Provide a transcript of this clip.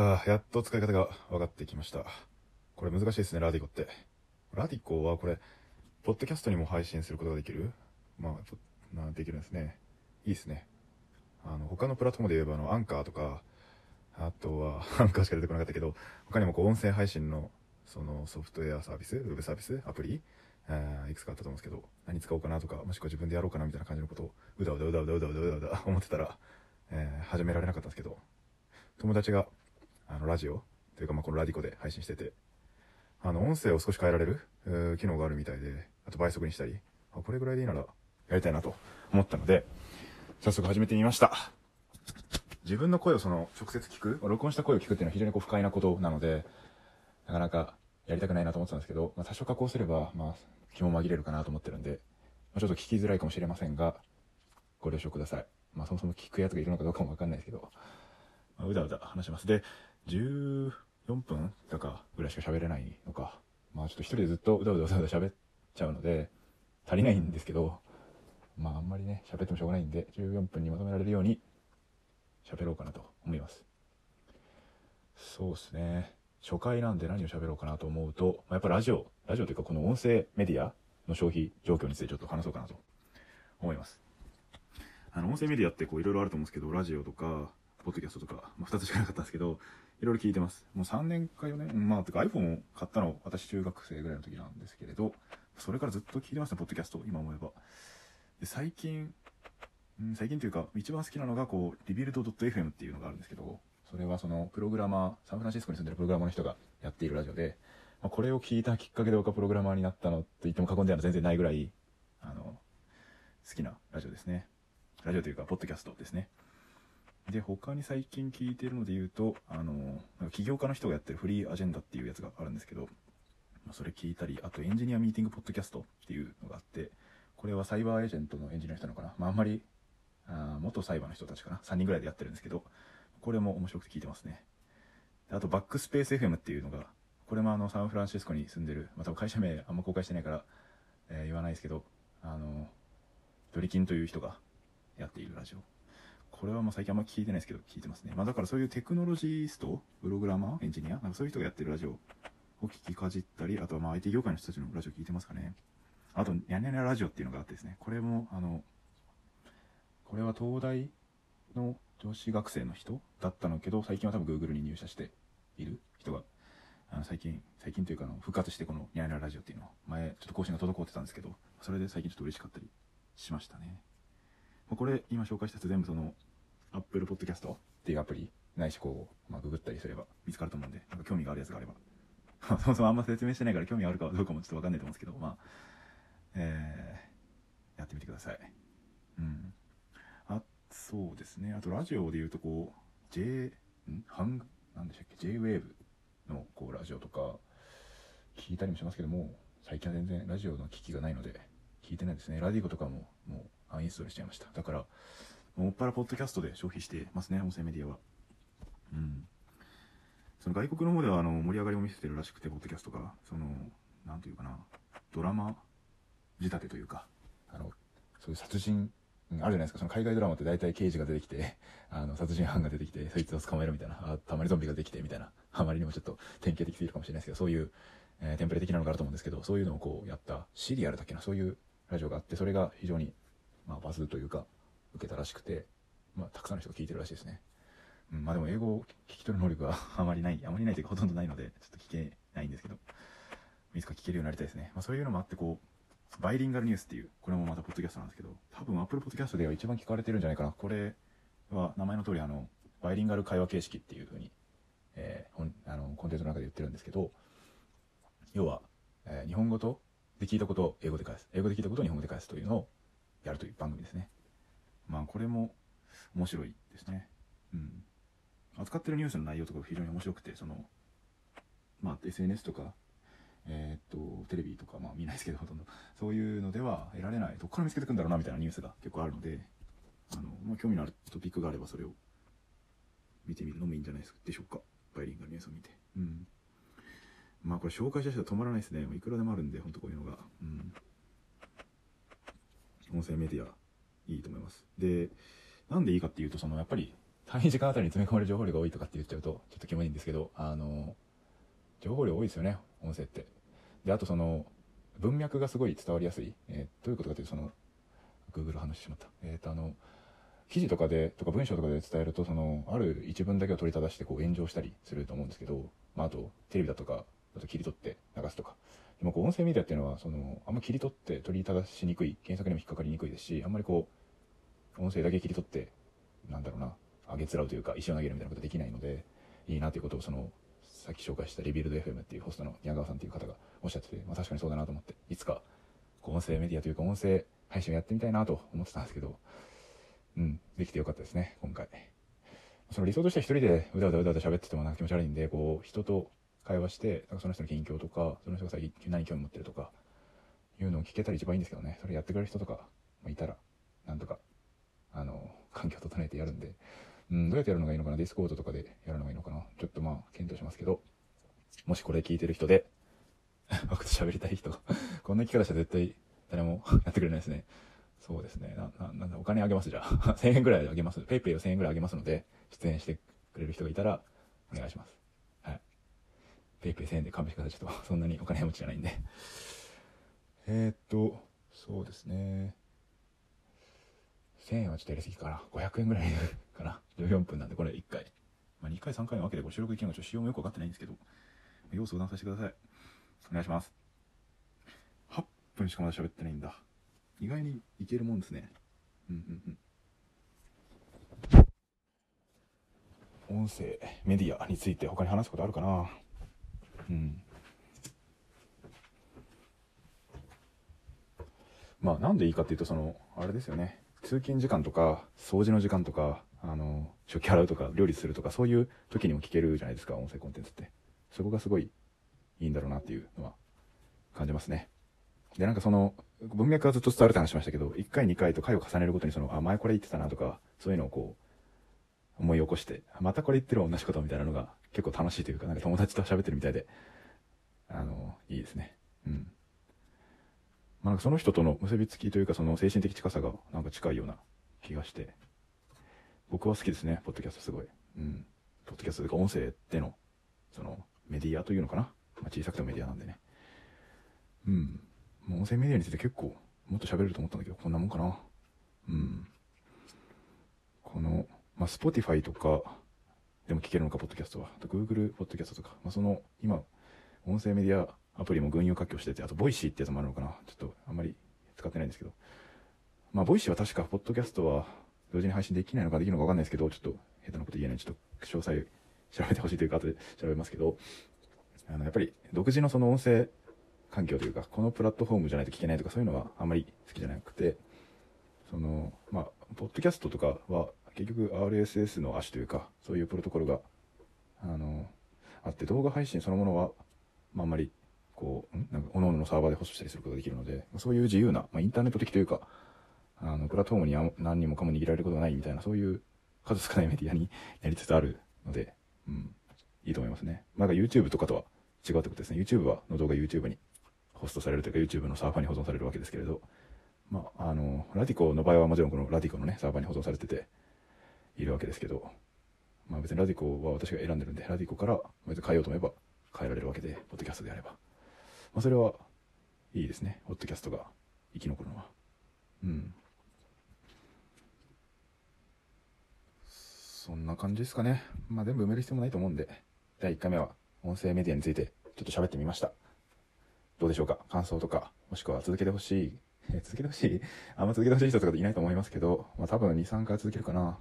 ああ、やっと使い方が分かってきました。これ難しいですね、ラディコって。ラディコはこれ、ポッドキャストにも配信することができる？まあ、なできるんですね。いいですね。あの、他のプラットフォームで言えば、あの、アンカーとか、あとは、アンカーしか出てこなかったけど、他にもこう、音声配信の、その、ソフトウェアサービス、ウェブサービス、アプリ、えいくつかあったと思うんですけど、何使おうかなとか、もしくは自分でやろうかなみたいな感じのことを、うだうだうだうだうだうだうだうだ思ってたら、えー始められなかったんですけど、友達が、あの、ラジオ？というか、まあ、このラディコで配信してて、あの、音声を少し変えられる、えー機能があるみたいで、あと倍速にしたり、あ、これぐらいでいいなら、やりたいなと思ったので、早速始めてみました。自分の声をその、直接聞く、録音した声を聞くっていうのは非常にこう不快なことなので、なかなかやりたくないなと思ってたんですけど、まあ、多少加工すれば、まあ、気も紛れるかなと思ってるんで、まあ、ちょっと聞きづらいかもしれませんが、ご了承ください。まあ、そもそも聞くやつがいるのかどうかもわかんないですけど、まあ、うだうだ話します。で、14分だかぐらいしか喋れないのか。まあ、ちょっと一人でずっとうだうだうだうだ喋っちゃうので、足りないんですけど、まあ、あんまりね、喋ってもしょうがないんで、14分にまとめられるように、喋ろうかなと思います。そうですね。初回なんで何を喋ろうかなと思うと、まあ、やっぱラジオ、ラジオというかこの音声メディアの消費状況についてちょっと話そうかなと思います。あの、音声メディアってこういろいろあると思うんですけど、ラジオとか、ポッドキャストとか、まあ、2つしかなかったんですけど、いろいろ聞いてます。もう3年か4年、まあ、てか iPhone を買ったの私中学生ぐらいの時なんですけれど、それからずっと聞いてますね、ポッドキャスト、今思えば。で、最近、うん、最近というか、一番好きなのが、こう、リビルド .fm っていうのがあるんですけど、それはその、プログラマー、サンフランシスコに住んでるプログラマーの人がやっているラジオで、まあ、これを聞いたきっかけで僕はプログラマーになったのと言っても過言では全然ないぐらい、あの、好きなラジオですね。ラジオというか、ポッドキャストですね。で、他に最近聞いてるので言うと、あの、起業家の人がやってるフリーアジェンダっていうやつがあるんですけど、それ聞いたり、あとエンジニアミーティングポッドキャストっていうのがあって、これはサイバーエージェントのエンジニアの人なのかな？まああんまり、あ元サイバーの人たちかな？3人ぐらいでやってるんですけど、これも面白くて聞いてますね。あと、バックスペース FM っていうのが、これもあの、サンフランシスコに住んでる、まあ多分会社名あんま公開してないから、えー言わないですけど、あの、ドリキンという人がやっているラジオ。これはもう最近あんま聞いてないですけど、聞いてますね。まあだからそういうテクノロジースト、プログラマー、エンジニア、なんかそういう人がやってるラジオを聞きかじったり、あとはまあ IT 業界の人たちのラジオ聞いてますかね。あと、ニャニャニャラジオっていうのがあってですね、これも、あの、これは東大の女子学生の人だったのけど、最近は多分 Google に入社している人が、あの最近、最近というかの復活してこのニャニャニャラジオっていうのを、前ちょっと更新が滞ってたんですけど、それで最近ちょっと嬉しかったりしましたね。これ、今紹介したやつ全部その、Apple Podcast っていうアプリ、ないしこう、まあ、ググったりすれば見つかると思うんで、なんか興味があるやつがあれば。そもそもあんま説明してないから興味あるかどうかもちょっとわかんないと思うんですけど、まあ、えー、やってみてください。うん。あ、そうですね。あとラジオで言うとこう、J、ん？ハング、なんでしたっけ ?J-Wave のこうラジオとか、聞いたりもしますけども、最近は全然ラジオの機器がないので、聞いてないですね。ラディコとかも、もう、アンインストールしちゃいました。だから、もっぱらポッドキャストで消費してますね、音声メディアは。うん。その外国の方ではあの盛り上がりを見せてるらしくて、ポッドキャストが、その、なんていうかな、ドラマ仕立てというか、あの、そういう殺人、あるじゃないですか、その海外ドラマって大体刑事が出てきて、あの、殺人犯が出てきて、そいつを捕まえるみたいな、あたまにゾンビができてみたいな、あまりにもちょっと典型的すぎるかもしれないですけど、そういう、えーテンプレ的なのがあると思うんですけど、そういうのをこうやった、シリアルだっけな、そういうラジオがあって、それが非常に、まあ、バズというか、受けたらしくて、まあ、たくさんの人が聞いてるらしいですね。うん、まあでも英語を聞き取る能力は あまりない、あまりないというかほとんどないので、ちょっと聞けないんですけど、いつか聞けるようになりたいですね。まあそういうのもあって、こう、バイリンガルニュースっていう、これもまたポッドキャストなんですけど、多分 Apple Podcast では一番聞かれてるんじゃないかな。これは名前の通り、あの、バイリンガル会話形式っていう風に、えーあの、コンテンツの中で言ってるんですけど、要は、えー日本語と、で聞いたことを英語で返す。英語で聞いたことを日本語で返すというのをやるという番組ですね。まあこれも面白いですね。うん。扱ってるニュースの内容とか非常に面白くて、その、まあ SNS とか、えーっと、テレビとか、まあ見ないですけど、ほとんど。そういうのでは得られない、どっから見つけてくんだろうなみたいなニュースが結構あるので、あの、まあ興味のあるトピックがあればそれを見てみるのもいいんじゃないでしょうか。バイリンガルニュースを見て。うん。まあこれ紹介した人は止まらないですね。いくらでもあるんで、ほんとこういうのが。うん。音声メディア、いいと思います。で、なんでいいかっていうと、その、やっぱり、単位時間あたりに詰め込まれる情報量が多いとかって言っちゃうと、ちょっとキモいんですけど、あの、情報量多いですよね、音声って。で、あとその、文脈がすごい伝わりやすい。えー、どういうことかというと、その、Google 話してしまった。えっ、ー、と、あの、記事とかで、とか文章とかで伝えると、その、ある一文だけを取り正して、こう、炎上したりすると思うんですけど、まあ、あと、テレビだとか、あと切り取って流すとか。でも、こう、音声メディアっていうのは、その、あんま切り取って取り正しにくい、検索にも引っかかりにくいですし、あんまりこう、音声だけ切り取って、なんだろうな、あげつらうというか、石を投げるみたいなことできないので、いいなということを、その、さっき紹介したリビルド FM っていうホストの宮川さんっていう方がおっしゃってて、まあ確かにそうだなと思って、いつか、こう、音声メディアというか、音声配信をやってみたいなと思ってたんですけど、うん、できてよかったですね、今回。その理想としては一人でうだうだうだうだ喋っててもなんか気持ち悪いんで、こう、人と会話して、なんかその人の近況とか、その人が最近何興味持ってるとか、いうのを聞けたら一番いいんですけどね、それやってくれる人とか、まあ、いたら、なんとか、あの、環境整えてやるんで、うん、どうやってやるのがいいのかな、ディスコードとかでやるのがいいのかな、ちょっとまあ、検討しますけど、もしこれ聞いてる人で、僕と喋りたい人、こんな聞き方したら絶対誰も やってくれないですね。そうですね。な、な、なんだ、お金あげます、じゃあ。1000円ぐらいあげます。ペイペイを1000円ぐらいあげますので、出演してくれる人がいたら、お願いします。はい。ペイペイ1000円で勘弁してください。ちょっと、そんなにお金持ちじゃないんで。えー、っと、そうですね。1000円はちょっとやりすぎかな。500円ぐらいかな。14分なんで、これ1回。まあ、2回3回のわけで、これ収録できるのかちょっと仕様もよくわかってないんですけど、要相談させてください。お願いします。8分しかまだ喋ってないんだ。意外にいけるもんですね。うんうんうん。音声、メディアについて他に話すことあるかなうん。まあなんでいいかっていうと、その、あれですよね。通勤時間とか、掃除の時間とか、あの、食器洗うとか、料理するとか、そういう時にも聞けるじゃないですか、音声コンテンツって。そこがすごいいいんだろうなっていうのは感じますね。で、なんかその、文脈はずっと伝わるって話しましたけど、1回2回と回を重ねるごとにその、あ、前これ言ってたなとか、そういうのをこう、思い起こして、またこれ言ってる同じことみたいなのが結構楽しいというか、なんか友達と喋ってるみたいで、あの、いいですね。うん。まあ、その人との結びつきというか、その精神的近さがなんか近いような気がして、僕は好きですね、ポッドキャストすごい。うん。ポッドキャストというか音声での、その、メディアというのかな。まあ、小さくてもメディアなんでね。うん。もう音声メディアについて結構もっと喋れると思ったんだけど、こんなもんかな。うん。この、まあ、Spotify とかでも聞けるのか、ポッドキャストは。あと Google ポッドキャストとか。まあ、その、今、音声メディアアプリも群雄割拠してて、あと、ボイシーってやつもあるのかな。ちょっと、あんまり使ってないんですけど。まあ、ボイシーは確か、ポッドキャストは同時に配信できないのかできるのかわかんないですけど、ちょっと、下手なこと言えない。ちょっと、詳細調べてほしいというか、後で 調べますけど、あの、やっぱり、独自のその音声環境というか、このプラットフォームじゃないと聞けないとかそういうのはあんまり好きじゃなくて、その、まあ、ポッドキャストとかは結局 RSS の足というか、そういうプロトコルが、あの、あって動画配信そのものは、まあ、あんまり、こう、なんか、各々のサーバーでホストしたりすることができるので、そういう自由な、まあ、インターネット的というか、あの、プラットフォームに何人もかも握られることがないみたいな、そういう数少ないメディアに なりつつあるので、うん、いいと思いますね。なんか YouTube とかとは違うってことですね。YouTube は、の動画 YouTube にホストされるというか YouTube のサーバーに保存されるわけですけれど、まあ、あの、ラディコの場合はもちろんこのラディコのね、サーバーに保存されてているわけですけど、まあ別にラディコは私が選んでるんで、ラディコから別に変えようと思えば変えられるわけで、ポッドキャストであれば。まあそれはいいですね、ポッドキャストが生き残るのは。うん。そんな感じですかね。まあ全部埋める必要もないと思うんで、第1回目は音声メディアについてちょっと喋ってみました。どうでしょうか？感想とか、もしくは続けてほしい、続けてほしい？あんま続けてほしい人とかいないと思いますけど、まあ多分2、3回続けるかな。